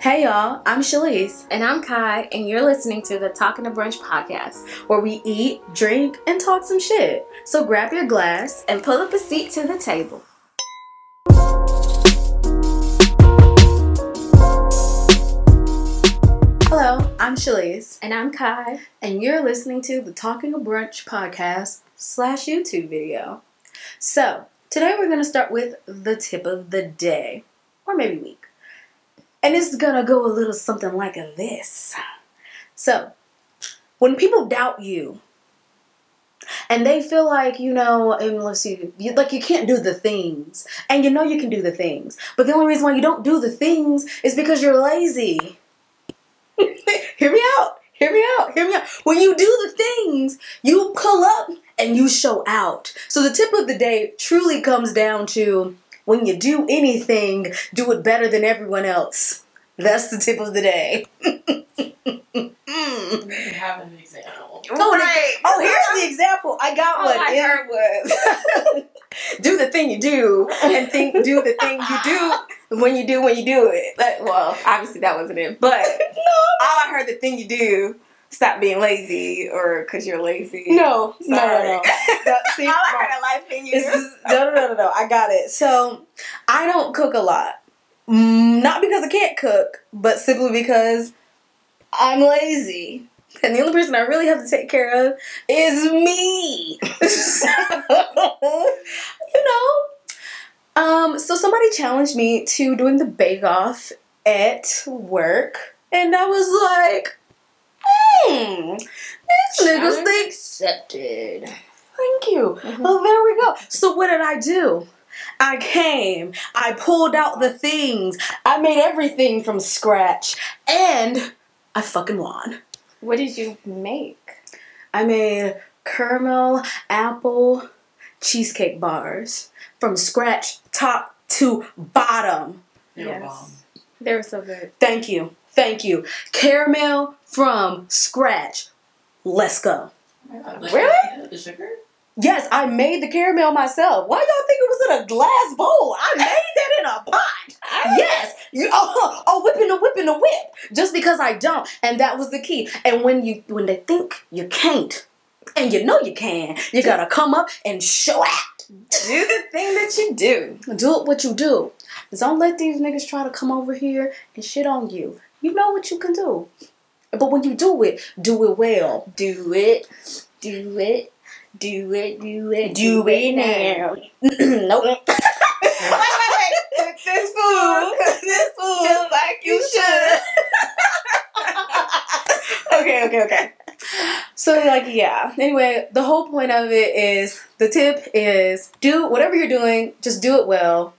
Hey y'all, I'm Shalise, And I'm Kai, and you're listening to the Talking to Brunch podcast. where we eat, drink, and talk some shit. So grab your glass. And pull up a seat to the table. Hello, I'm Shalise, And I'm Kai. and you're listening to the Talking to Brunch podcast slash YouTube video. So today we're gonna start with the tip of the day, or maybe week, and it's gonna go a little something like this. So when people doubt you. And they feel like, you know, and let's you, like you can't do the things. And you know you can do the things. But the only reason why you don't do the things is because you're lazy. hear me out. Hear me out. Hear me out. When you do the things, you pull up and you show out. So the tip of the day truly comes down to when you do anything, do it better than everyone else. That's the tip of the day. Mm. We have an example. Oh, the- oh, here's the example. I got All one. I Yeah. heard was, do the thing you do and think do the thing you do when you do when you do it. that, well, obviously that wasn't it, but all I heard the thing you do, stop being lazy, or because you're lazy. No, no, no, no. That- see, All I heard a life thing you no, no, no, no, no. I got it. So I don't cook a lot. Mm, Not because I can't cook, but simply because I'm lazy. And the only person I really have to take care of is me. you know? Um, so somebody challenged me to doing the bake off at work. And I was like, hmm, these niggas Challenge think accepted. Thank you. Mhm. Well, there we go. So, what did I do? I came, I pulled out the things, I made everything from scratch, and I fucking won. What did you make? I made caramel apple cheesecake bars from scratch, top to bottom. They were Yes. bomb. They were so good. Thank you. Thank you. Caramel from scratch. Let's go. Really? The sugar? Yes, I made the caramel myself. Why y'all think it was in a glass bowl? I made that in a pot. Yes. You oh, oh whipping a whipping a whip. Just because I don't. And that was the key. And when you when they think you can't, and you know you can, you gotta come up and show out. Do the thing that you do. Do it what you do. Don't let these niggas try to come over here and shit on you. You know what you can do. But when you do it, do it well. Do it. Do it. Do it. Do it. Do it now. nope. wait, wait, wait. Cook this food. Cook this food. Just like you should. okay, okay, okay. So like yeah. Anyway, the whole point of it is the tip is do whatever you're doing, just do it well.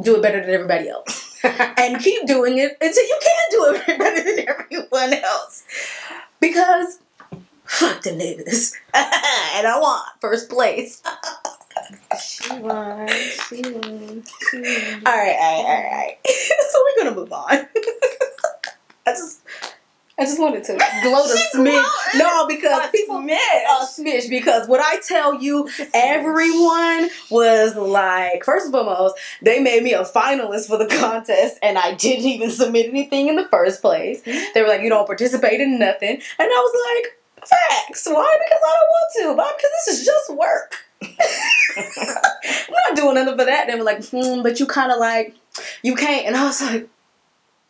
Do it better than everybody else. and keep doing it until you can do it better than everyone else. Because fuck the niggas. and I want first place. She won. She won. She won. Alright, alright, alright, alright. so we're gonna move on. I just I just wanted to glow the She smidge. No, because A people smidge. a smidge because what I tell you everyone was like first and foremost, they made me a finalist for the contest and I didn't even submit anything in the first place. They were like, you don't participate in nothing. And I was like, facts. Why? Because I don't want to. Why? Because this is just work. I'm not doing nothing for that. They were like, hmm, but you kind of like, you can't. And I was like.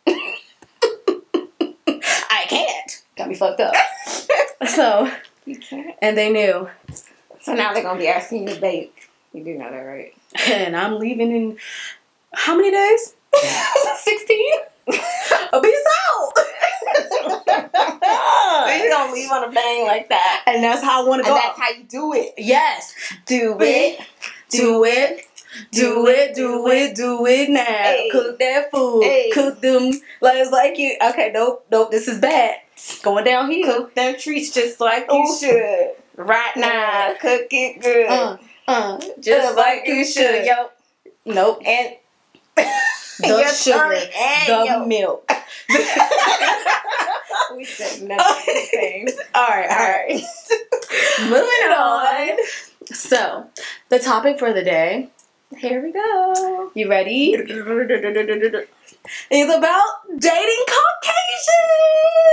Got me fucked up. so, You can't. and they knew. So now they're gonna be asking you to bake. You do know that, right? And I'm leaving in how many days? 16? a Peace out. So you're gonna leave on a bang like that. and that's how I want to go. And that's how you do it. yes. Do it. Do it. Do it, do it, do it now. Hey. Cook that food. Hey. Cook them. Like it's like you. Okay, nope, nope. This is bad. It's going downhill. Cook them treats just like Ooh. you should. Right now, cook it good. Uh, uh, just like you should. Yo. Nope. And The your sugar. and The your- milk. we said nothing the same. All right, all right. Moving on. So, the topic for the day Here we go. You ready? It's about dating Caucasians.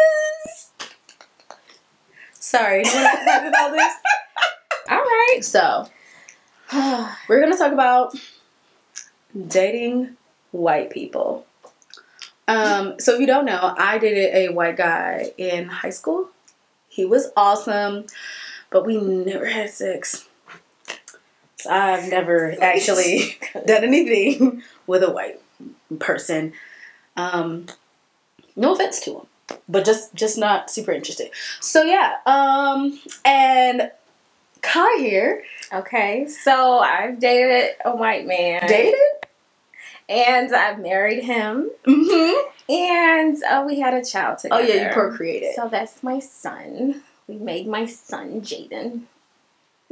Sorry, you want to talk about this? All right. So, we're gonna talk about dating white people. Um, so if you don't know, I dated a white guy in high school. He was awesome, but we never had sex. I've never actually done anything with a white person. Um, no offense to him, but just just not super interested. So yeah, um, and Kai here Okay, so I've dated a white man. dated. And I've married him. Mm-hmm. And uh, we had a child together. Oh yeah, you procreated. So that's my son. We made my son Jaden.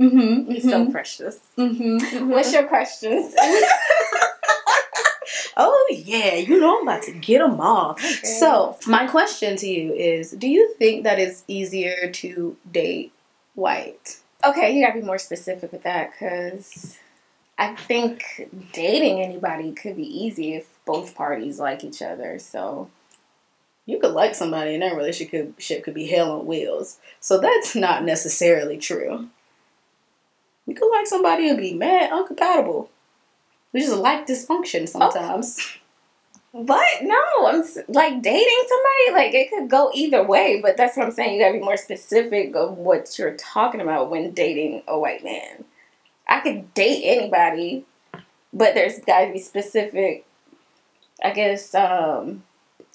Mm-hmm. He's so precious. Mm-hmm. What's your questions? Oh yeah, you know I'm about to get them all. So my question to you is: Do you think that it's easier to date white? okay, you gotta be more specific with that because I think dating anybody could be easy if both parties like each other. So You could like somebody and that relationship could, could be hell on wheels. So that's not necessarily true. You could like somebody and be mad uncompatible. We just like dysfunction sometimes. But no, I'm like dating somebody. Like it could go either way, but that's what I'm saying. You gotta be more specific of what you're talking about when dating a white man. I could date anybody, but there's gotta be specific. I guess um,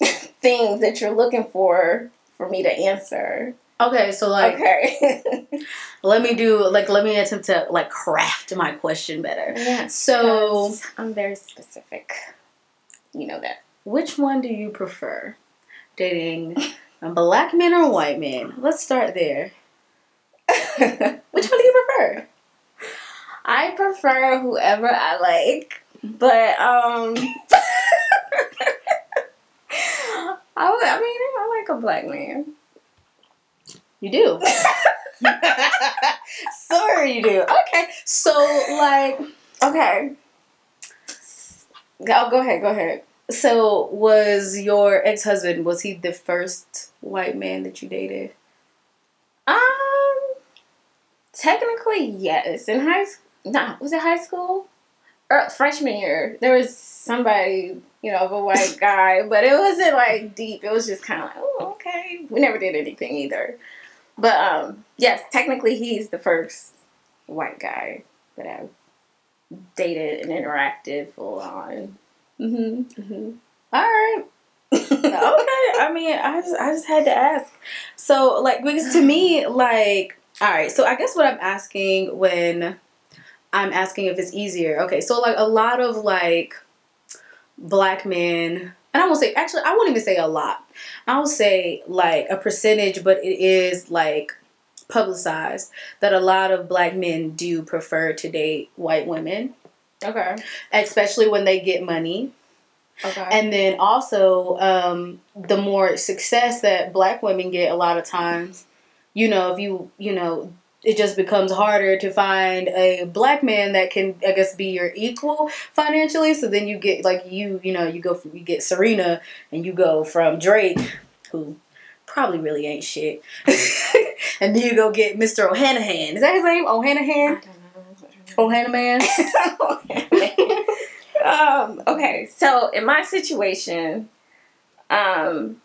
things that you're looking for for me to answer. Okay, so like okay. let me do like let me attempt to like craft my question better. yes. So I'm very specific. You know that. Which one do you prefer? Dating a black man or a white man? Let's start there. Which one do you prefer? I prefer whoever I like, but um, I, I mean, I like a black man. You do. Sorry, you do. Okay, so like, Okay. Go, go ahead, go ahead. so was your ex husband? Was he the first white man that you dated? Um, technically, yes. In high school, nah, was it high school? Or freshman year, there was somebody, you know, of a white guy, but it wasn't like deep. It was just kind of like, oh, okay. We never did anything either. But um, yes, technically, he's the first white guy that I've dated and interacted full on. Mm-hmm. hmm All right. okay. I mean, I just I just had to ask. So like because to me like all right, so I guess what I'm asking when I'm asking if it's easier. Okay, so like a lot of like black men and I won't say actually I won't even say a lot. I'll say like a percentage, but it is like publicized that a lot of black men do prefer to date white women, Okay. especially when they get money. Okay. And then also, um, the more success that black women get, a lot of times, you know, if you, you know, it just becomes harder to find a black man that can, I guess, be your equal financially. So then you get like you, you know, you go from you get Serena, and you go from Drake, who probably really ain't shit, and then you go get Mr. O'Hanahan. Is that his name? O'Hanahan? O'Hanaman. um, okay, so in my situation, um,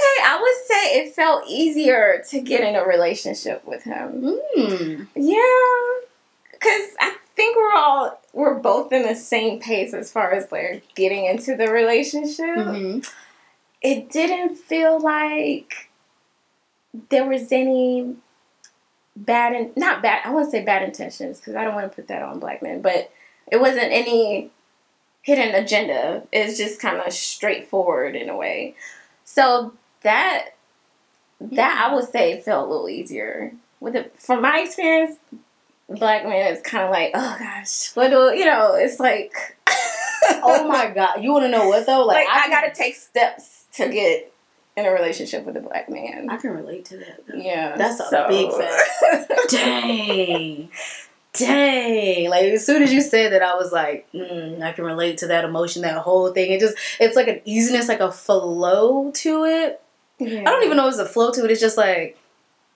I would say it felt easier to get in a relationship with him. Hmm. Yeah, because I think we're all we're both in the same pace as far as like getting into the relationship. Mm-hmm. It didn't feel like there was any bad and not bad. I wouldn't say bad intentions because I don't want to put that on black men, but it wasn't any hidden agenda. It's just kind of straightforward in a way. So that that I would say felt a little easier. With it, from my experience, black man is kind of like, oh gosh, what do you know? It's like, oh my god! You want to know what though? like, I, can- gotta take steps to get in a relationship with a black man. I can relate to that. Though. Yeah, That's a big fact. Dang. dang. Like as soon as you said that, I was like, mm, I can relate to that emotion, that whole thing. It just, it's like an easiness, like a flow to it. Yeah. I don't even know if it's a flow to it. It's just like,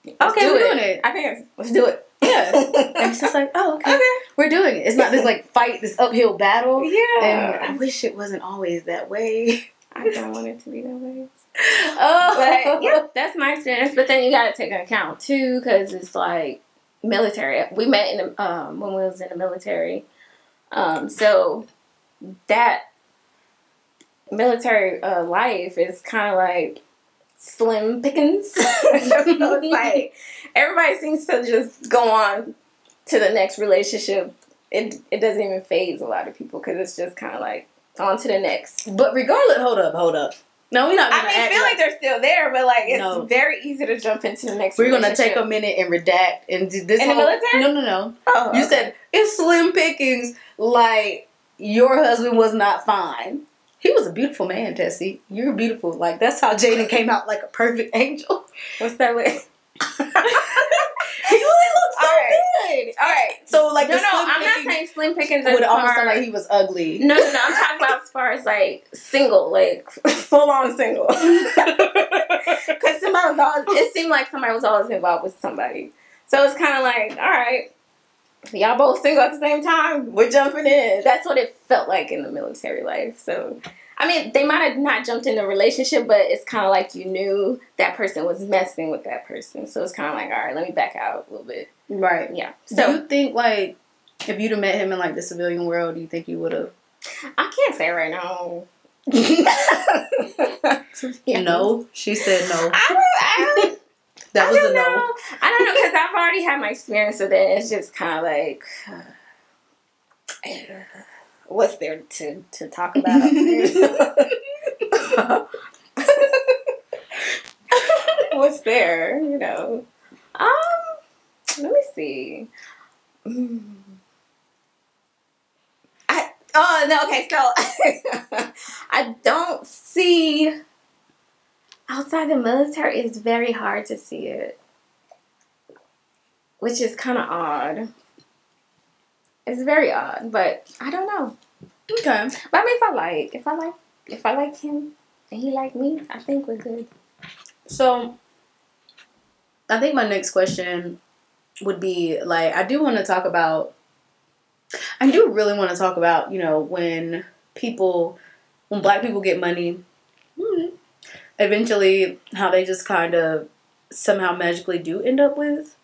Let's okay, do we're it. doing it. I think let's do it. Yeah. And it's just like, oh, okay. okay. We're doing it. It's not this like fight, this uphill battle. Yeah. And I wish it wasn't always that way. I don't want it to be that way. Oh, But yeah, that's my experience. But then you got to take into account too, because it's like military. We met in the, um, when we was in the military, um, so that military uh, life is kind of like slim pickings. so like everybody seems to just go on to the next relationship. It it doesn't even phase a lot of people because it's just kind of like on to the next. But regardless, hold up, hold up. No, we're not I mean, I feel like they're still there, but like it's No. very easy to jump into the next. we're gonna take a minute and redact and do this. In the military? No, no, no. Oh, You okay. said it's slim pickings. Like your husband was not fine. He was a beautiful man, Tessie. You're beautiful. Like that's how Jaden came out like a perfect angel. what's that way? He really looked so All right. good. All right. So like no, no, I'm not saying slim pickings would almost sound like he was ugly. no, no, no. I'm talking about as far as like single, like full on single. Because somebody was always. It seemed like somebody was always involved with somebody. So it's kind of like, all right, y'all both single at the same time. We're jumping in. That's what it felt like in the military life. So. I mean, they might have not jumped in a relationship, but it's kind of like you knew that person was messing with that person. So it's kind of like, all right, let me back out a little bit. Right. Yeah. So do you think like if you'd have met him in like the civilian world, do you think you would have? I can't say right now. To be honest. No, she said no. I don't, I don't, That I was don't a no. know. I don't know because I've already had my experience with it. It's just kind of like, what's there to, to talk about? what's there, you know? Um, let me see. Mm. I oh no okay so I don't see outside the military. It's very hard to see it, which is kind of odd. It's very odd, but I don't know. Okay. But I mean, if I like, if I like, if I like him and he like me, I think we're good. So I think my next question would be like I do want to talk about I do really want to talk about, you know, when people when black people get money, eventually how they just kind of somehow magically do end up with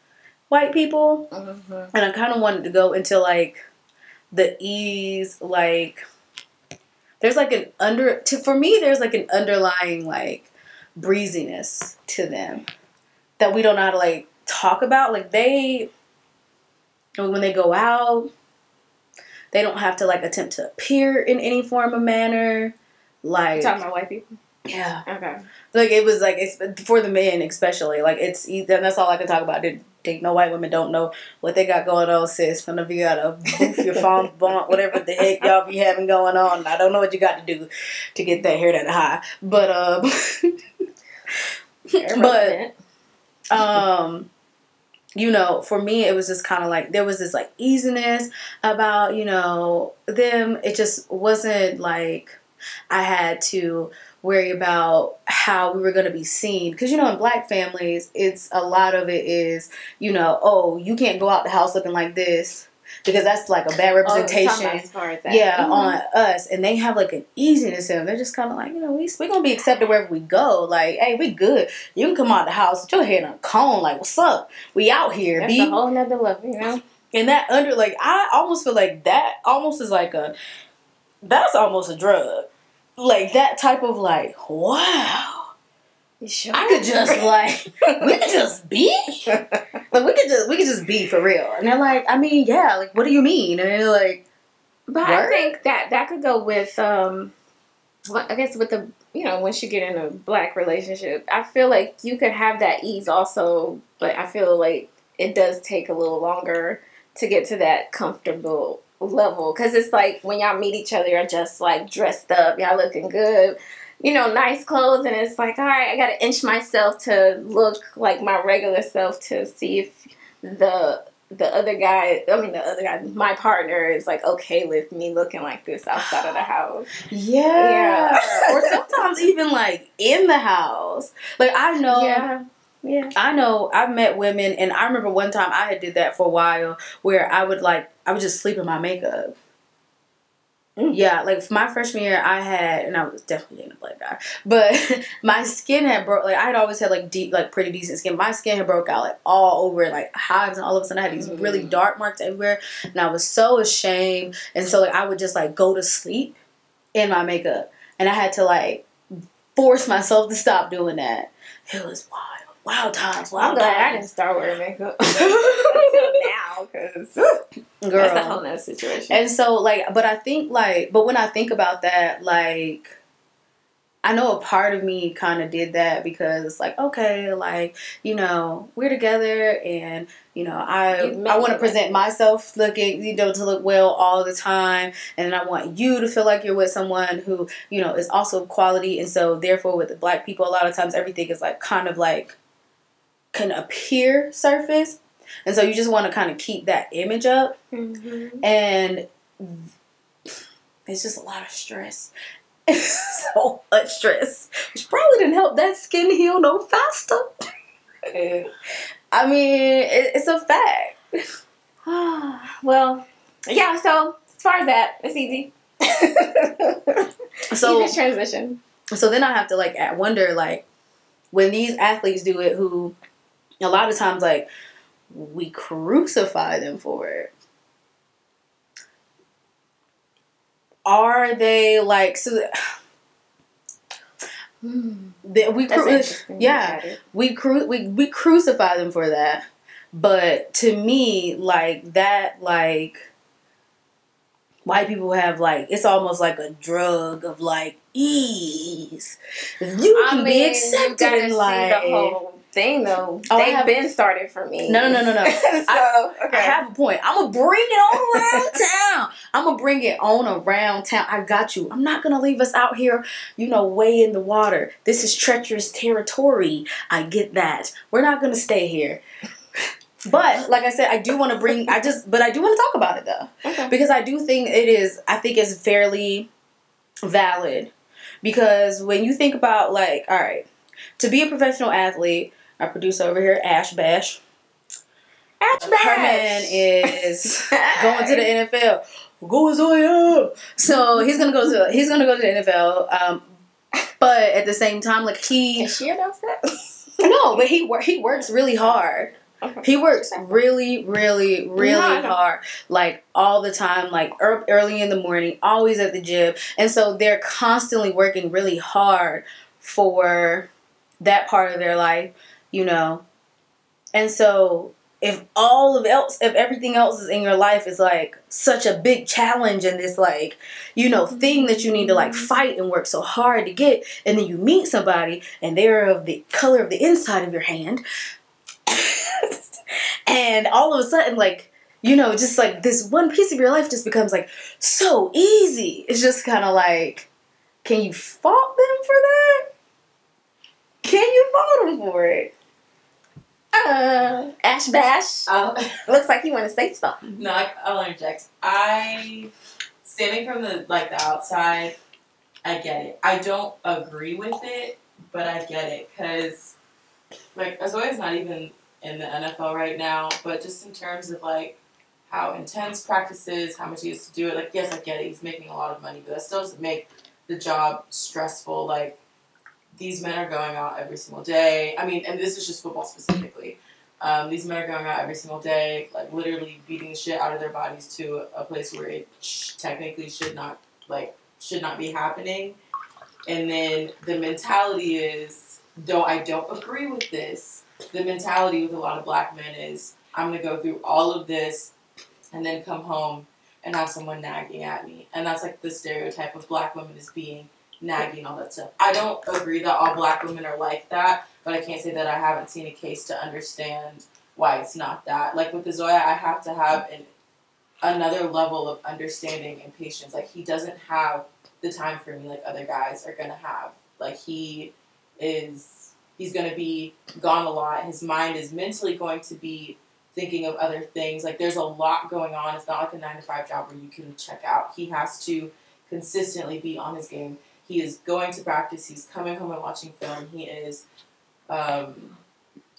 white people. Mm-hmm. and I kind of wanted to go into like the ease, like there's like an under to for me there's like an underlying like breeziness to them that we don't know how to like talk about. Like they when they go out, they don't have to like attempt to appear in any form of manner. Like Talking about white people. Yeah, Okay. like it was like it's for the men especially. Like it's and that's all I can talk about. Did think no white women don't know what they got going on, sis. None of you gotta boof your phone, bump, whatever the heck y'all be having going on. I don't know what you got to do to get that hair that high, but um, Irrelevant. um you know for me it was just kind of like there was this like easiness about you know them it just wasn't like i had to worry about how we were going to be seen because you know in black families it's a lot of it is you know oh you can't go out the house looking like this because that's like a bad Oh, representation about as far as that. yeah, Mhm. on us, and they have like an easiness to them. They're just kind of like, you know, we we gonna be accepted wherever we go. Like, hey, we good. You can come out the house with your head on a cone. Like, what's up? We out here, That's B. a whole nother level, you know. and that under like, I almost feel like that almost is like a that's almost a drug. Like that type of like, wow. Sure. I could just like we could just be like we could just we could just be for real. And they're like, I mean, yeah, like what do you mean? And they're like, But I think that that could go with, um, I guess with the you know once you get in a black relationship, I feel like you could have that ease also, but I feel like it does take a little longer to get to that comfortable level because it's like when y'all meet each other, you're just like dressed up, y'all looking good. You know, nice clothes, and it's like, all right, I gotta inch myself to look like my regular self to see if the the other guy, I mean, the other guy, my partner is like okay with me looking like this outside of the house. Yeah. Yeah. or sometimes even like in the house. Like I know Yeah. Yeah. I know I've met women and I remember one time I had did that for a while where I would like I would just sleep in my makeup. Mm. Yeah, like my freshman year I had and I was definitely dating a black guy. But my skin had broke like I had always had like deep like pretty decent skin. My skin had broke out like all over like hives and all of a sudden I had these really Mm. dark marks everywhere and I was so ashamed and so like I would just like go to sleep in my makeup and I had to like force myself to stop doing that. It was wild. Wild times, Well, I'm wild glad I didn't start wearing makeup until now because Girl. that's a whole nother situation. And so like but I think like but when I think about that, like I know a part of me kind of did that because it's like okay, like you know we're together and you know I I want to present myself looking you know to look well all the time, and I want you to feel like you're with someone who you know is also quality, and so therefore with the black people a lot of times everything is like kind of like can appear surface, and so you just want to kind of keep that image up Mhm. and it's just a lot of stress. so much stress, which probably didn't help that skin heal no faster. I mean, it, it's a fact. well, yeah. So as far as that, it's easy. So, easy transition. so then I have to like wonder like when these athletes do it, who a lot of times like we crucify them for it. Are they like so? That hmm, we cru- yeah. We cru- we we crucify them for that. But to me, like that, like white people have like it's almost like a drug of like ease. You I can mean, be accepted in life. Thing though. Oh, They've been started for me. No, no, no, no, no. so okay. I have a point. I'm gonna bring it on around town. I'm gonna bring it on around town. I got you. I'm not gonna leave us out here, you know, way in the water. This is treacherous territory. I get that. We're not gonna stay here. But like I said, I do want to bring. I just, but I do want to talk about it though, okay. because I do think it is. I think it's fairly valid, because when you think about like, all right, to be a professional athlete, our producer over here, Ash Bash, Ash Bash. her man is going to the NFL. Go Zoya! So he's gonna go to he's gonna go to the NFL. Um, but at the same time, like he Can she announced that? no, but he he works really hard. Okay. He works really, really, really No, hard, like all the time, like early in the morning, always at the gym, and so they're constantly working really hard for that part of their life, you know. And so, if all of else, if everything else is in your life is like such a big challenge and this like, you know, thing that you need to like mm-hmm. fight and work so hard to get, and then you meet somebody and they're of the color of the inside of your hand, and all of a sudden, like, you know, just like this one piece of your life just becomes like so easy. It's just kind of like, can you fault them for that? Can you fault them for it? Uh, Ash Bash. I'll, Looks like you want to say something. no, I, I'll interject. I, standing from the like the outside, I get it. I don't agree with it, but I get it because, like, Azoya's not even in the NFL right now, but just in terms of like how intense practice is, how much he has to do it. Like, yes, I get it. He's making a lot of money, but that still doesn't make the job stressful. Like, these men are going out every single day. I mean, and this is just football specifically. Um, these men are going out every single day, like literally beating the shit out of their bodies to a place where it sh- technically should not, like, should not be happening. And then the mentality is, though I don't agree with this, the mentality with a lot of black men is, I'm gonna go through all of this, and then come home and have someone nagging at me, and that's like the stereotype of black women as being nagging all that stuff. I don't agree that all black women are like that, but I can't say that I haven't seen a case to understand why it's not that. Like with the Zoya, I have to have an another level of understanding and patience. Like he doesn't have the time for me like other guys are gonna have. Like he is he's gonna be gone a lot. His mind is mentally going to be thinking of other things. Like there's a lot going on. It's not like a nine to five job where you can check out. He has to consistently be on his game. He is going to practice. He's coming home and watching film. He is, um,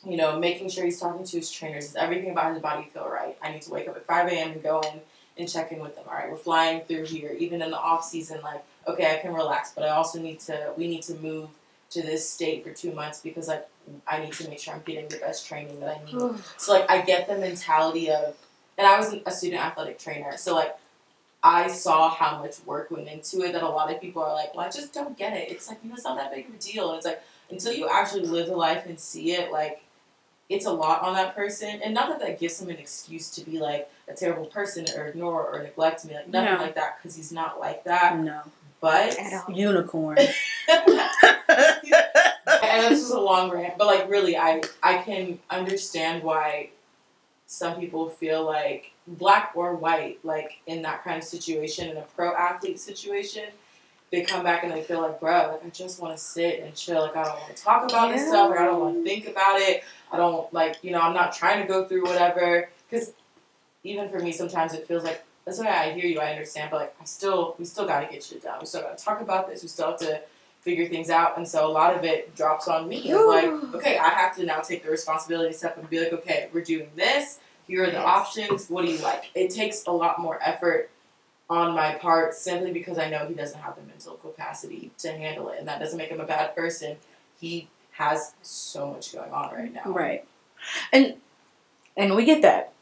you know, making sure he's talking to his trainers. Is everything about his body feel right? I need to wake up at five a.m. and go in and check in with them. All right, we're flying through here. Even in the off season, like okay, I can relax, but I also need to. We need to move to this state for two months because like I need to make sure I'm getting the best training that I need. So like I get the mentality of, and I was a student athletic trainer, so like I saw how much work went into it that a lot of people are like, well, I just don't get it. It's like you know, it's not that big of a deal. And it's like until you actually live the life and see it, like it's a lot on that person, and not that that gives him an excuse to be like a terrible person or ignore or neglect me, like nothing No. like that, because he's not like that. No. But At all. Unicorn. and this is a long rant, but like really, I I can understand why some people feel like black or white, like in that kind of situation, in a pro athlete situation, they come back and they feel like, bro, like I just want to sit and chill. Like I don't want to talk about this stuff. Like I don't want to think about it. I don't like you know I'm not trying to go through whatever because even for me sometimes it feels like that's why I hear you. I understand, but like I still we still got to get shit done. We still got to talk about this. We still have to figure things out. And so a lot of it drops on me. Like, okay, I have to now take the responsibility step and be like, okay, we're doing this. Here are the options. What do you like? It takes a lot more effort on my part simply because I know he doesn't have the mental capacity to handle it. And that doesn't make him a bad person. He has so much going on right now. Right. And and we get that.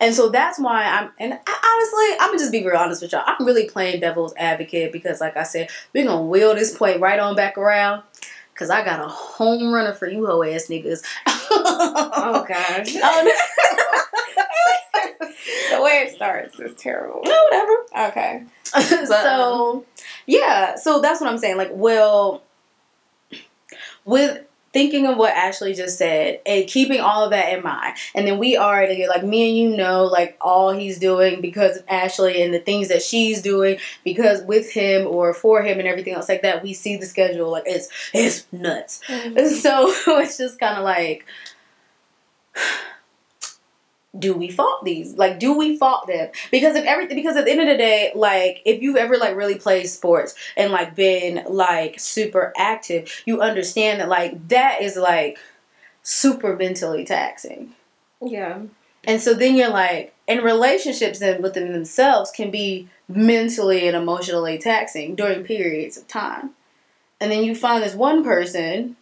And so that's why I'm and I, honestly, I'm gonna just be real honest with y'all. I'm really playing devil's advocate because like I said, we're gonna wheel this point right on back around. Cause I got a home runner for you hoe ass niggas. Oh gosh. Oh, the way it starts is terrible. No, whatever. Okay. so um, yeah, so that's what I'm saying. Like, well, with thinking of what Ashley just said and keeping all of that in mind, and then we already like me and you know like all he's doing because of Ashley and the things that she's doing because with him or for him and everything else like that. We see the schedule like it's it's nuts. Mm-hmm. So it's just kind of like, do we fault these? Like, do we fault them? Because if everything, because at the end of the day, like, if you've ever like really played sports and like been like super active, you understand that like that is like super mentally taxing. Yeah. And so then you're like, and relationships then within themselves can be mentally and emotionally taxing during periods of time. And then you find this one person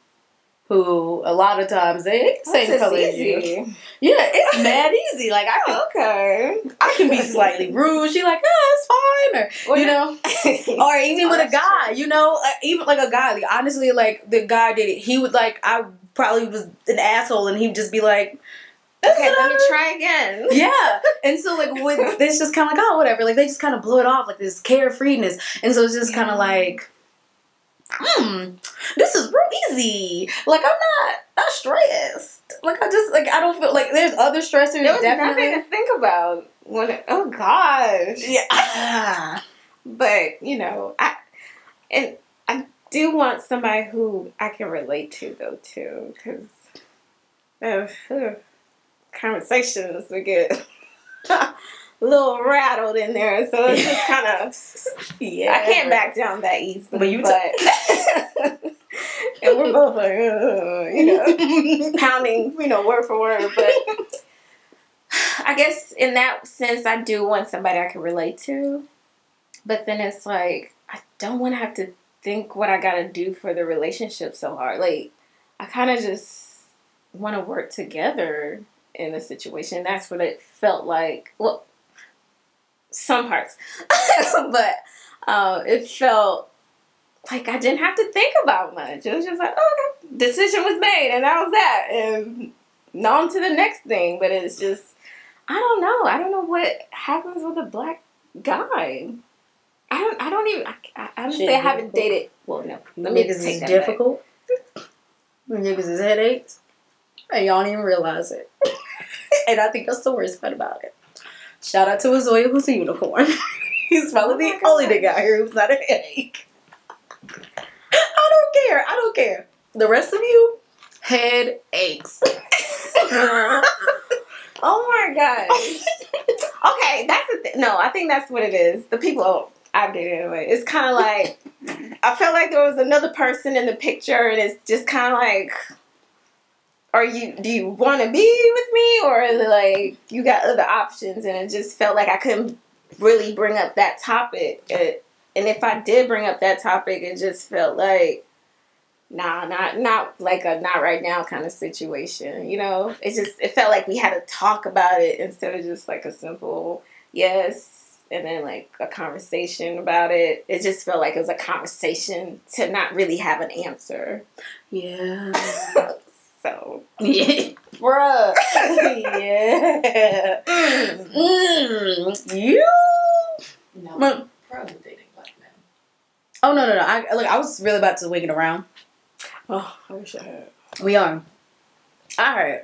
who a lot of times they same color as you. Yeah, it's mad easy. Like I can Okay. I can be slightly rude. She like, oh, it's fine, or you know, or even Oh, with a guy, you know, uh, even like a guy. Like honestly, like the guy did it. He would like I probably was an asshole, and he'd just be like, Okay, let me try again. yeah. And so like with this, just kind of like oh whatever. Like they just kind of blew it off like this carefreeness, and so it's just kind of like. Hmm, this is real easy. Like I'm not not stressed. Like I just like I don't feel like there's other stressors. There was definitely. nothing to think about. When it, oh gosh. Yeah. Ah. But you know, I and I do want somebody who I can relate to though too, because uh, uh, conversations would get little rattled in there. So it's just kind of Yeah. I can't back down that easily. But you but and we're both like uh, you know pounding you know word for word, but. I guess in that sense, I do want somebody I can relate to. But then it's like, I don't want to have to think what I got to do for the relationship so hard. Like, I kind of just want to work together in a situation. That's what it felt like. Well, some parts. but uh, it felt like I didn't have to think about much. It was just like, oh, okay, decision was made, and that was that. And on to the next thing. But it's just, I don't know. I don't know what happens with a black guy. I don't. I don't even. I, I, say I haven't dated. Well, no. Let me Niggas is back. difficult. Niggas is headaches. And y'all don't even realize it. and I think that's the worst part about it. Shout out to Azoya who's a unicorn. He's probably Oh the only nigga out here who's not a headache. I don't care. I don't care. The rest of you, head aches. Oh my gosh. okay, that's the thing. No, I think that's what it is. The people oh, I did anyway. It's kind of like I felt like there was another person in the picture, and it's just kind of like, are you? Do you want to be with me, or is it like you got other options? And it just felt like I couldn't really bring up that topic. It, and if I did bring up that topic, it just felt like nah, not not like a not right now kind of situation. You know, it just it felt like we had to talk about it instead of just like a simple yes and then like a conversation about it. It just felt like it was a conversation to not really have an answer. Yeah. So, yeah. bruh, yeah. Mm. You. No, Well- pro dating black men. Oh no no no! I look. I was really about to wing it around. oh, I wish I had. We are. All right.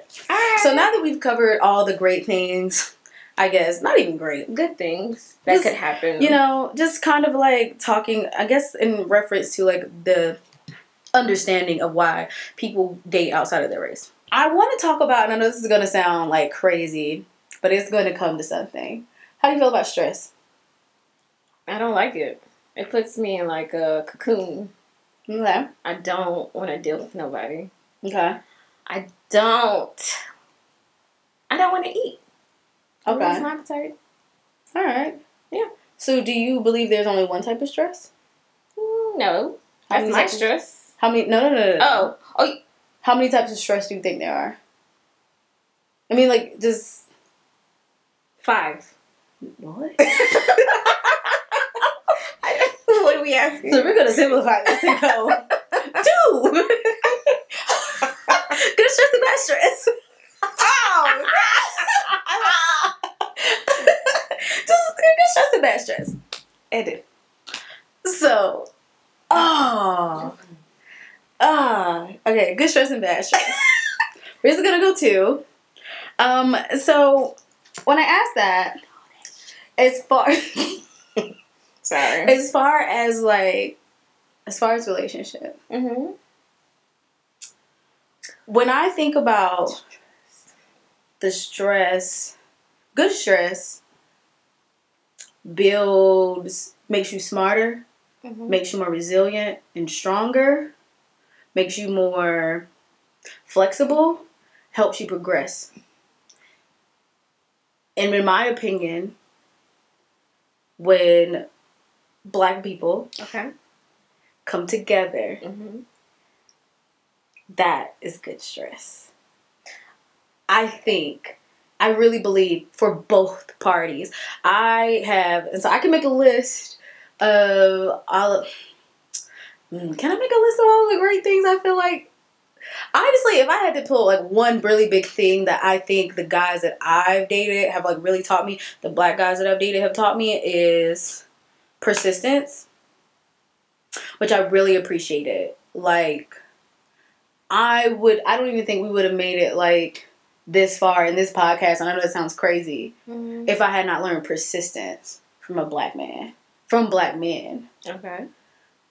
So now that we've covered all the great things, I guess not even great. good things that Just, could happen, You know, just kind of like talking. I guess in reference to like the understanding of why people date outside of their race. I want to talk about, and I know this is going to sound like crazy, but it's going to come to something. How do you feel about stress? I don't like it. It puts me in like a cocoon. Okay. I don't want to deal with nobody. Okay. I don't. I don't want to eat. I Okay. my appetite. All right. Yeah. So, do you believe there's only one type of stress? Mm, No, that's my stress. How many? No, no, no, no. no. Oh, oh, How many types of stress do you think there are? I mean, like, just five. what? what are we asking? So we're gonna simplify this and go two. Good stress and bad stress. Oh, Just good stress and bad stress. edit. So, oh, ah, okay. Good stress and bad stress. we're just gonna go two. Um. So when I asked that, as far Sorry. as far as like as far as relationship Mm-hmm. when i think about the stress good stress builds makes you smarter Mm-hmm. makes you more resilient and stronger makes you more flexible helps you progress and in my opinion when black people Okay. come together Mm-hmm. that is good stress. I think, I really believe for both parties. I have, and so I can make a list of all of, Mm, can I make a list of all the great things I feel like? Honestly, if I had to pull like one really big thing that I think the guys that I've dated have like really taught me, the black guys that I've dated have taught me is persistence, which I really appreciated. Like, I would, I don't even think we would have made it like this far in this podcast. And I know that sounds crazy Mm-hmm. if I had not learned persistence from a black man, from black men. Okay.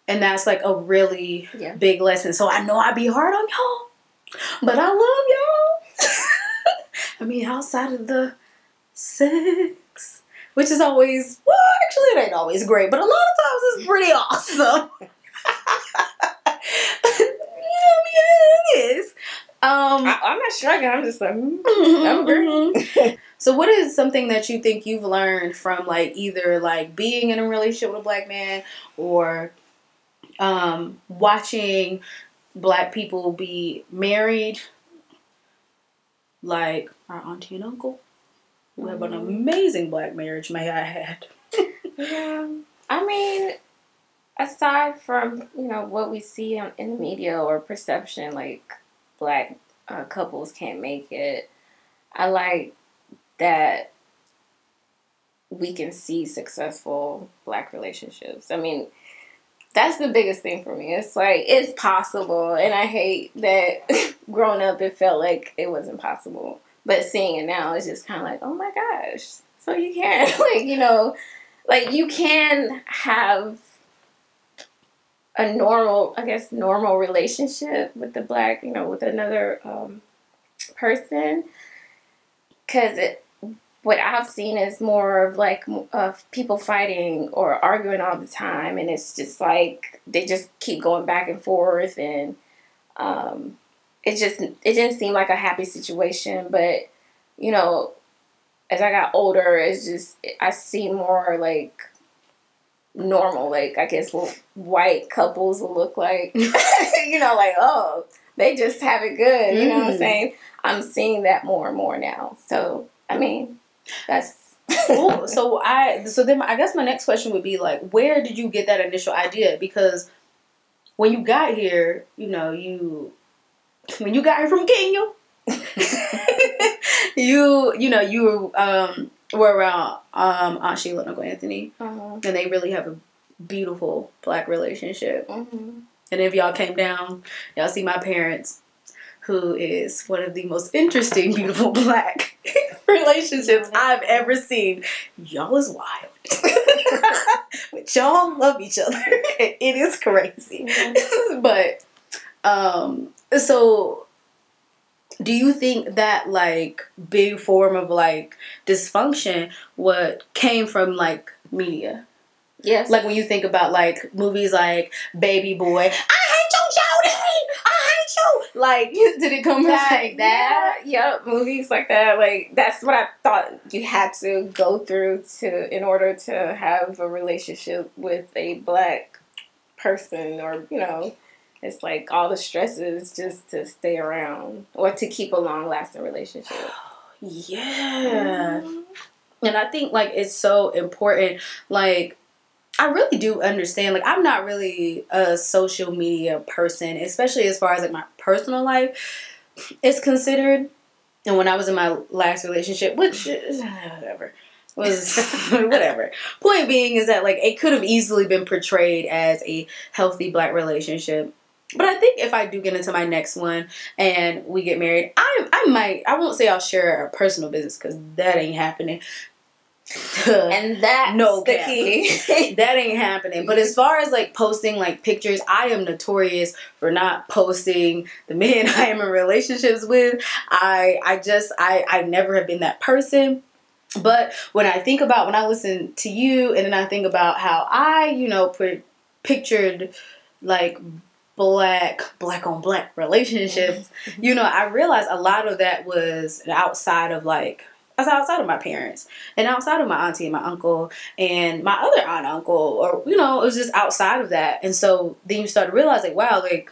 And that's like a really Yeah. big lesson. So I know I be hard on y'all, but I love y'all. I mean, outside of the sex, which is always, well, actually, it ain't always great, but a lot of times it's pretty awesome. you know, yeah, it is. Um, I, I'm not struggling. I'm just like, mm. Mhm. so what is something that you think you've learned from like either like being in a relationship with a black man or um watching black people be married like our auntie and uncle who have an Mhm. amazing black marriage may i add Yeah. I mean, aside from you know what we see on, in the media or perception, like black uh, couples can't make it. I like that we can see successful black relationships. I mean, that's the biggest thing for me. It's like it's possible, and I hate that growing up it felt like it wasn't possible. But seeing it now, it's just kind of like, oh my gosh! So you can like you know like you can have a normal i guess normal relationship with the black you know with another um, person because it what I've seen is more of like of people fighting or arguing all the time, and it's just like they just keep going back and forth, and um, it just it didn't seem like a happy situation. But you know, as I got older, it's just I see more like normal, like I guess what white couples will look like. you know, like oh, they just have it good. You know what I'm Mm. saying? I'm seeing that more and more now. So I mean, that's Cool. So I so then I guess my next question would be like, where did you get that initial idea? Because when you got here, you know, you when you got here from Kenya, you you know you um were around um Aunt Sheila and Uncle Anthony, uh-huh. and they really have a beautiful black relationship. Mhm. And if y'all came down, y'all see my parents, who is one of the most interesting, beautiful black relationships I've ever seen. Y'all is wild. but y'all love each other. it is crazy. but um so do you think that like big form of like dysfunction what came from like media? Yes. Like when you think about like movies like Baby Boy, I hate you, Jody. I hate you. Like, did it come like that? Yeah, yep, movies like that. Like that's what I thought you had to go through to in order to have a relationship with a black person, or you know, it's like all the stresses just to stay around or to keep a long lasting relationship. Yeah. Mm-hmm. And I think like it's so important. Like, I really do understand. Like, I'm not really a social media person, especially as far as like my personal life is considered. And when I was in my last relationship, which uh, whatever was whatever. Point being is that like it could have easily been portrayed as a healthy black relationship. But I think if I do get into my next one and we get married, I I might I won't say I'll share our personal business because that ain't happening. And that No the key. that ain't happening. But as far as like posting like pictures, I am notorious for not posting the men I am in relationships with. I I just I I never have been that person. But when I think about when I listen to you and then I think about how I, you know, put pictured like black black on black relationships, you know, I realized a lot of that was outside of like outside of my parents and outside of my auntie and my uncle and my other aunt and uncle or you know it was just outside of that. And so then you start to realize like wow like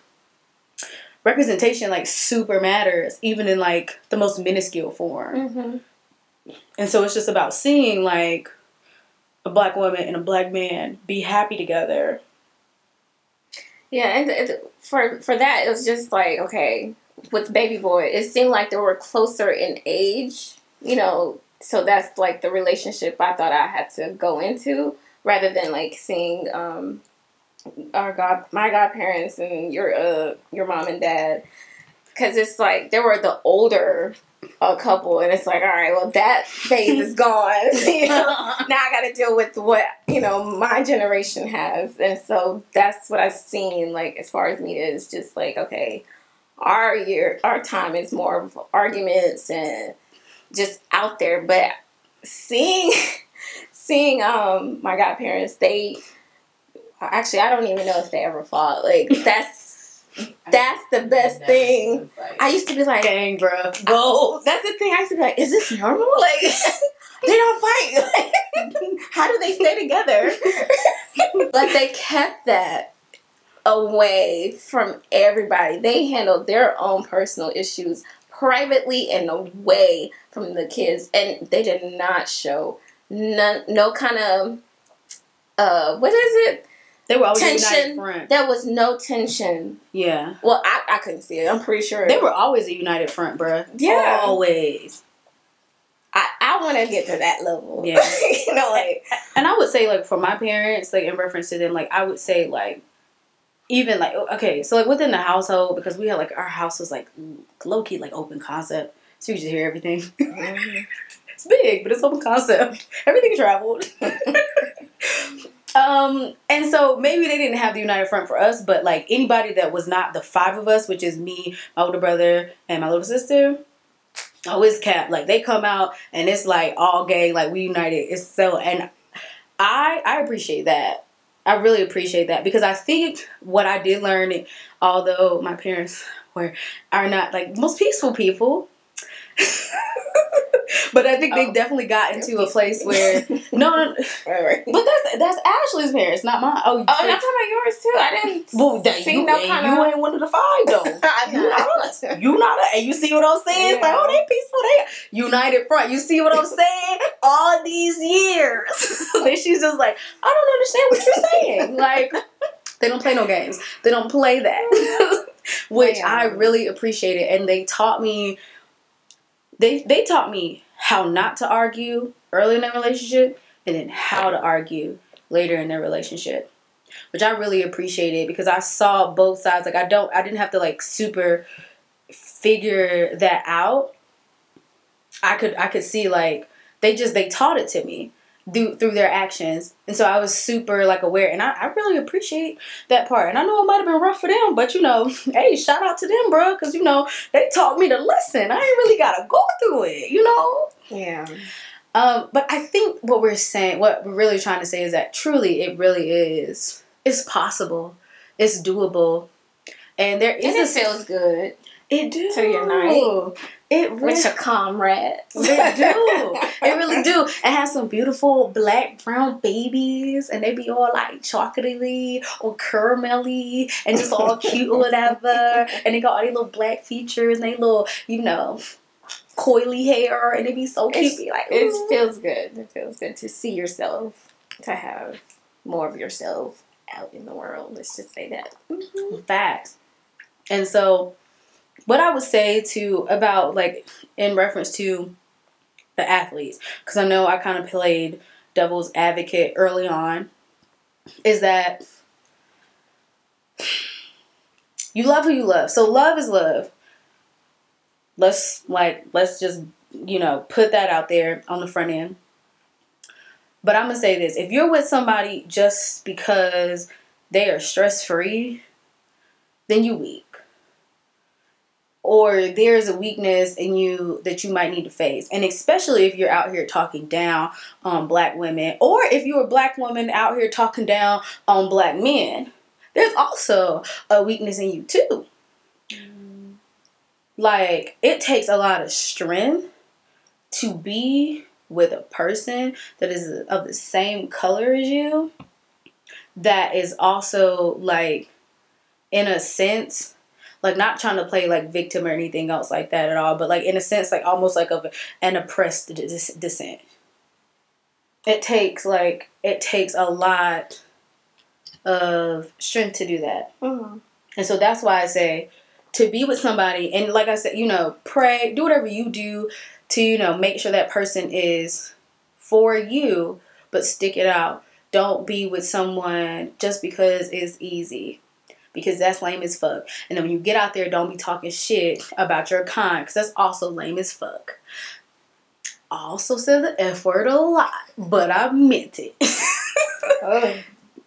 representation like super matters even in like the most minuscule form. Hmm and so it's just about seeing like a black woman and a black man be happy together. Yeah, and it, for for that, it was just like okay, with Baby Boy, it seemed like they were closer in age, you know. So that's like the relationship I thought I had to go into, rather than like seeing um, our god, my godparents and your uh your mom and dad, because it's like they were the older uh, couple, and it's like all right, well that phase is gone, you know now I got to deal with what you know my generation has, and so that's what I've seen. Like as far as media is just like okay, our year, our time is more of arguments and just out there. But seeing, seeing um my godparents, they actually I don't even know if they ever fought. Like that's that's the best thing. like- I used to be like, Dang, bro. Goals. that's the thing. I used to be like, is this normal? Like, they don't fight. Like, how do they stay together? but they kept that away from everybody. They handled their own personal issues privately and away from the kids, and they did not show none, no kind of uh, what is it? They were always a Tension. united front. There was no tension. Yeah. Well, I, I couldn't see it. I'm pretty sure They were always a united front, bruh. Yeah. Always. I, I want to get to that level. Yeah. you know, like And I would say, like, for my parents, like, in reference to them, like, I would say, like, even, like, okay, so, like, within the household, because we had, like, our house was, like, low key, like, open concept. So you just hear everything. it's big, but it's open concept. Everything traveled. um, and so maybe they didn't have the united front for us, but like anybody that was not the five of us, which is me, my older brother, and my little sister, Oh, it's cap. Like they come out and it's like all gay, like we united. It's so and I I appreciate that. I really appreciate that because I think what I did learn, although my parents were are not like most peaceful people. but I think they Oh. definitely got into a place where no, no, Right, but that's that's Ashley's parents, not mine. Oh, Oh, and I'm talking about yours too. I didn't. well, that, see you, no kind you of- ain't one of the five though. I'm You not. You not us. And you see what I'm saying? It's like, oh, they peaceful. They united front. You see what I'm saying? All these years. then she's just like, I don't understand what you're saying. Like, they don't play no games. They don't play that. Which. I really appreciated. And they taught me they they taught me how not to argue early in their relationship and then how to argue later in their relationship which I really appreciated because I saw both sides. Like I don't, I didn't have to like super figure that out. I could, I could see like they just they taught it to me through through their actions, and so I was super like aware, and I, I really appreciate that part. And I know it might have been rough for them, but you know, hey, shout out to them, bro, because you know they taught me to listen. I ain't really gotta go through it, you know. Yeah. Um, but I think what we're saying, what we're really trying to say is that truly it really is. It's possible. It's doable. And there is And it a feels good it do. to unite. It really with your comrades. they do. They really do. And have some beautiful black brown babies and they be all like chocolatey or caramelly and just all cute or whatever. And they got all these little black features and they little, you know, coily hair and they be so cute. It's- Be like, It feels good. It feels good to see yourself, to have more of yourself out in the world. Let's just say that. Mm-hmm. Facts. And so, what I would say to about like in reference to the athletes, because I know I kind of played devil's advocate early on, is that you love who you love. So love is love. Let's like let's just you know put that out there on the front end. But I'm gonna say this: if you're with somebody just because they are stress free, then you weak. Or there's a weakness in you that you might need to face. And especially if you're out here talking down on black women, or if you're a black woman out here talking down on black men, there's also a weakness in you too. Like, it takes a lot of strength to be with a person that is of the same color as you that is also like in a sense like not trying to play like victim or anything else like that at all but like in a sense like almost like of an oppressed dis- descent it takes like it takes a lot of strength to do that Mm-hmm. and so that's why I say to be with somebody and like I said, you know, pray, do whatever you do to, you know, make sure that person is for you, but stick it out. Don't be with someone just because it's easy. Because that's lame as fuck. And then when you get out there, don't be talking shit about your kind, because that's also lame as fuck. I also said the F word a lot, but I meant it. Oh.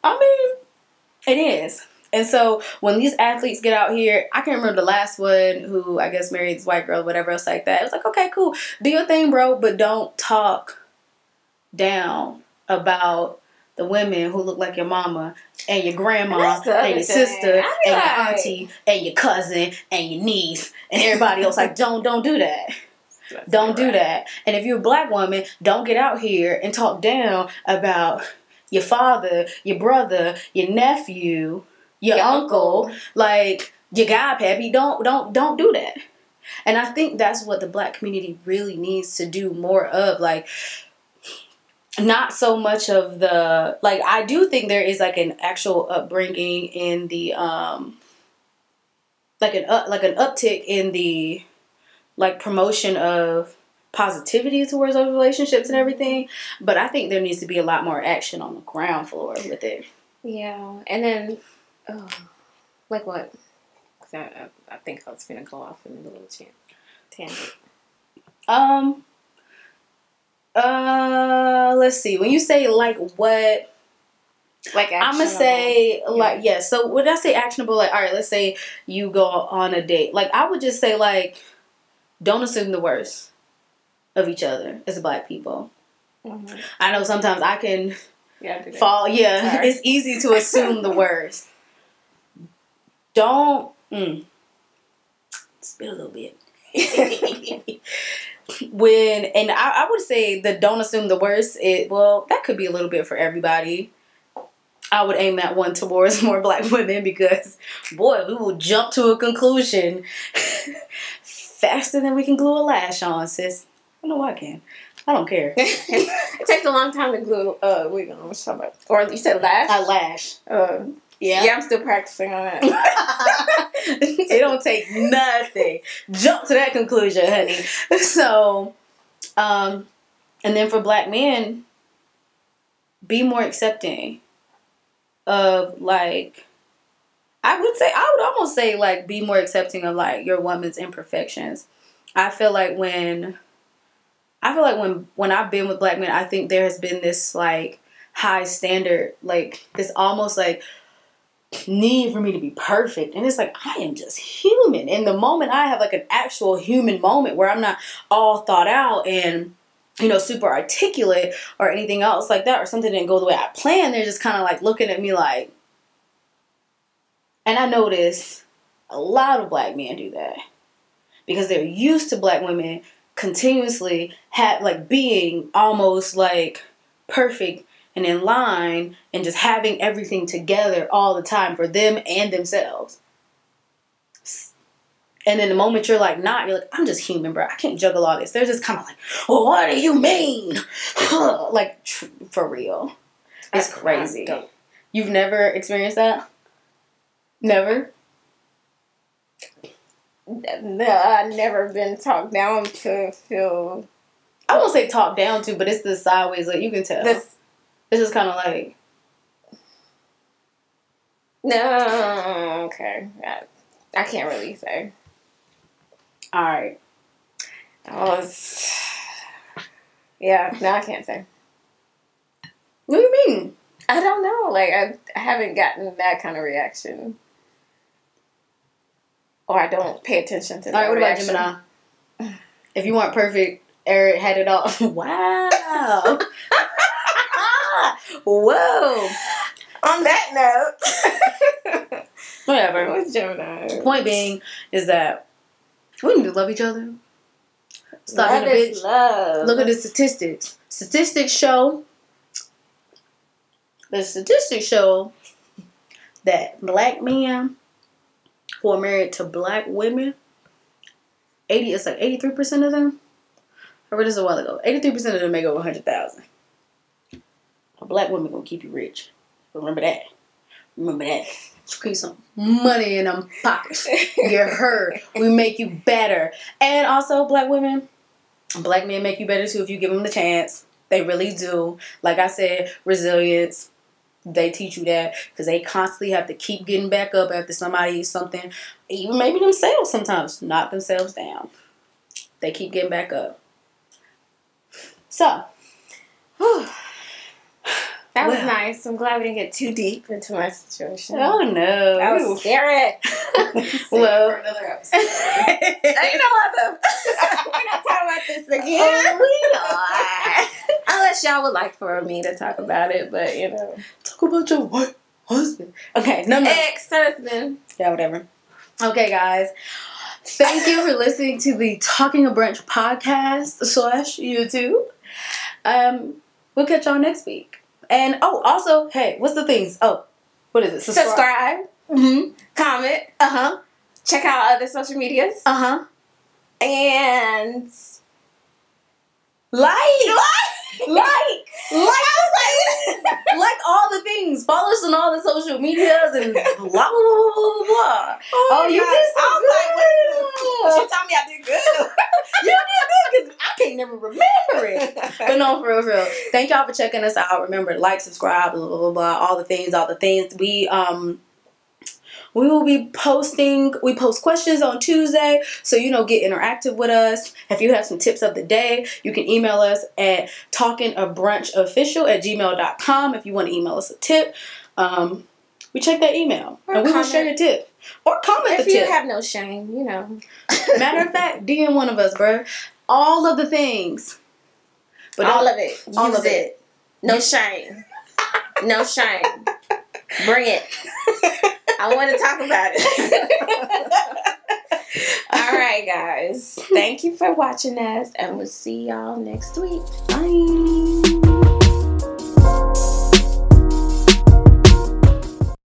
I mean, it is. And so when these athletes get out here, I can't remember the last one who I guess married this white girl, whatever else like that. It was like, okay, cool, do your thing, bro, but don't talk down about the women who look like your mama and your grandma That's the and your sister and your like- auntie and your cousin and your niece and everybody else. Like, don't don't do that. Don't do that. And if you're a black woman, don't get out here and talk down about your father, your brother, your nephew, your, Your uncle, uncle. like your godpappy. Don't don't don't do that. And I think that's what the black community really needs to do more of. Like not so much of the like I do think there is like an actual upbringing in the um like an up, like an uptick in the like promotion of positivity towards those relationships and everything. But I think there needs to be a lot more action on the ground floor with it. Yeah, and then, oh, like what? 'Cause I, I, I think I was gonna go off in a little chan- tangent. Um. Uh, let's see. When you say like what, Like I'm gonna say like yeah. So when I say actionable, like all right, let's say you go on a date. Like I would just say like don't assume the worst of each other as black people. Mhm. I know sometimes I can Yeah, I fall. Yeah, Sorry. it's easy to assume the worst. Don't mm, spit a little bit. when and I, I would say the don't assume the worst. It well that could be a little bit for everybody. I would aim that one towards more black women because boy, we will jump to a conclusion faster than we can glue a lash on, sis. I know I can. I don't care. it takes a long time to glue uh wig on. About? Or you said lash? I lash. uh, Yeah. yeah, I'm still practicing on that. it don't take nothing. Jump to that conclusion, honey. So, um, and then for black men, be more accepting of like. I would say I would almost say like be more accepting of like your woman's imperfections. I feel like when I feel like when when I've been with black men, I think there has been this like high standard, like this almost like need for me to be perfect. And it's like, I am just human. And the moment I have like an actual human moment where I'm not all thought out and, you know, super articulate or anything else like that, or something didn't go the way I planned, they're just kind of like looking at me like, and I notice a lot of black men do that because they're used to black women continuously have like being almost like perfect and in line and just having everything together all the time for them and themselves. And then the moment you're like, not, you're like, I'm just human, bro. I can't juggle all this. They're just kind of like, well, what do you mean? like, tr- for real. It's I crazy. You've never experienced that? Never? No, I've never been talked down to feel I won't say talked down to, but it's the sideways. Like, you can tell. This. is kind of like, No, okay. I, I can't really say. all right. I was. Yeah, no, I can't say. What do you mean? I don't know. Like, I, I haven't gotten that kind of reaction. Or I don't pay attention to All that right, what about. Gemini? If you weren't perfect, Eric had it all. wow. Whoa. On that note, Whatever. what's Gemini? Point being is that we need to love each other. Stop love being a is bitch. love. Look at the statistics. Statistics show. The statistics show that black men who are married to black women, eighty it's like eighty three percent of them. I read this a while ago. Eighty three percent of them make over hundred thousand. A black woman gonna keep you rich. Remember that. Remember that. Squeeze some money in them pockets. You're heard. We make you better. And also, black women, black men make you better too if you give them the chance. They really do. Like I said, resilience. They teach you that because they constantly have to keep getting back up after somebody something, even maybe themselves sometimes knock themselves down. They keep getting back up. So, That was nice. I'm glad we didn't get too deep into my situation. oh no. that was scary. well, for another episode. you know what? We're not talking about this again. oh, we are. Unless y'all would like for me to talk about it, but you know. Talk about your what husband. Okay, no, no. Ex husband. Yeah, whatever. Okay, guys. Thank you for listening to the Talking a Brunch podcast slash YouTube. Um, we'll catch y'all next week. And oh, also, hey, what's the things? Oh, what is it? Subscribe, Mm-hmm. comment, Uh huh. check out other social medias, Uh huh. and Like, like, like, like, like all the things. Follow us on all the social medias and blah blah blah blah blah blah. Oh, you God. did so I was like, what good. She told me I did good. you did good because I can't never remember it. but no, for real, for real. Thank y'all for checking us out. Remember, to like, subscribe, blah, blah, blah, blah, all the things, all the things. We um we will be posting we post questions on Tuesday, so you know get interactive with us. If you have some tips of the day, you can email us at talkingabrunchofficial at gmail.com if you want to email us a tip. Um we check that email Or and we will share your tip. Or comment If you tip. have no shame, you know. Matter of fact, DM one of us, bro. All of the things. But all of it. Use all of it. it. No shame. no shame. Bring it. I want to talk about it. all right, guys. Thank you for watching us, and we'll see y'all next week. Bye.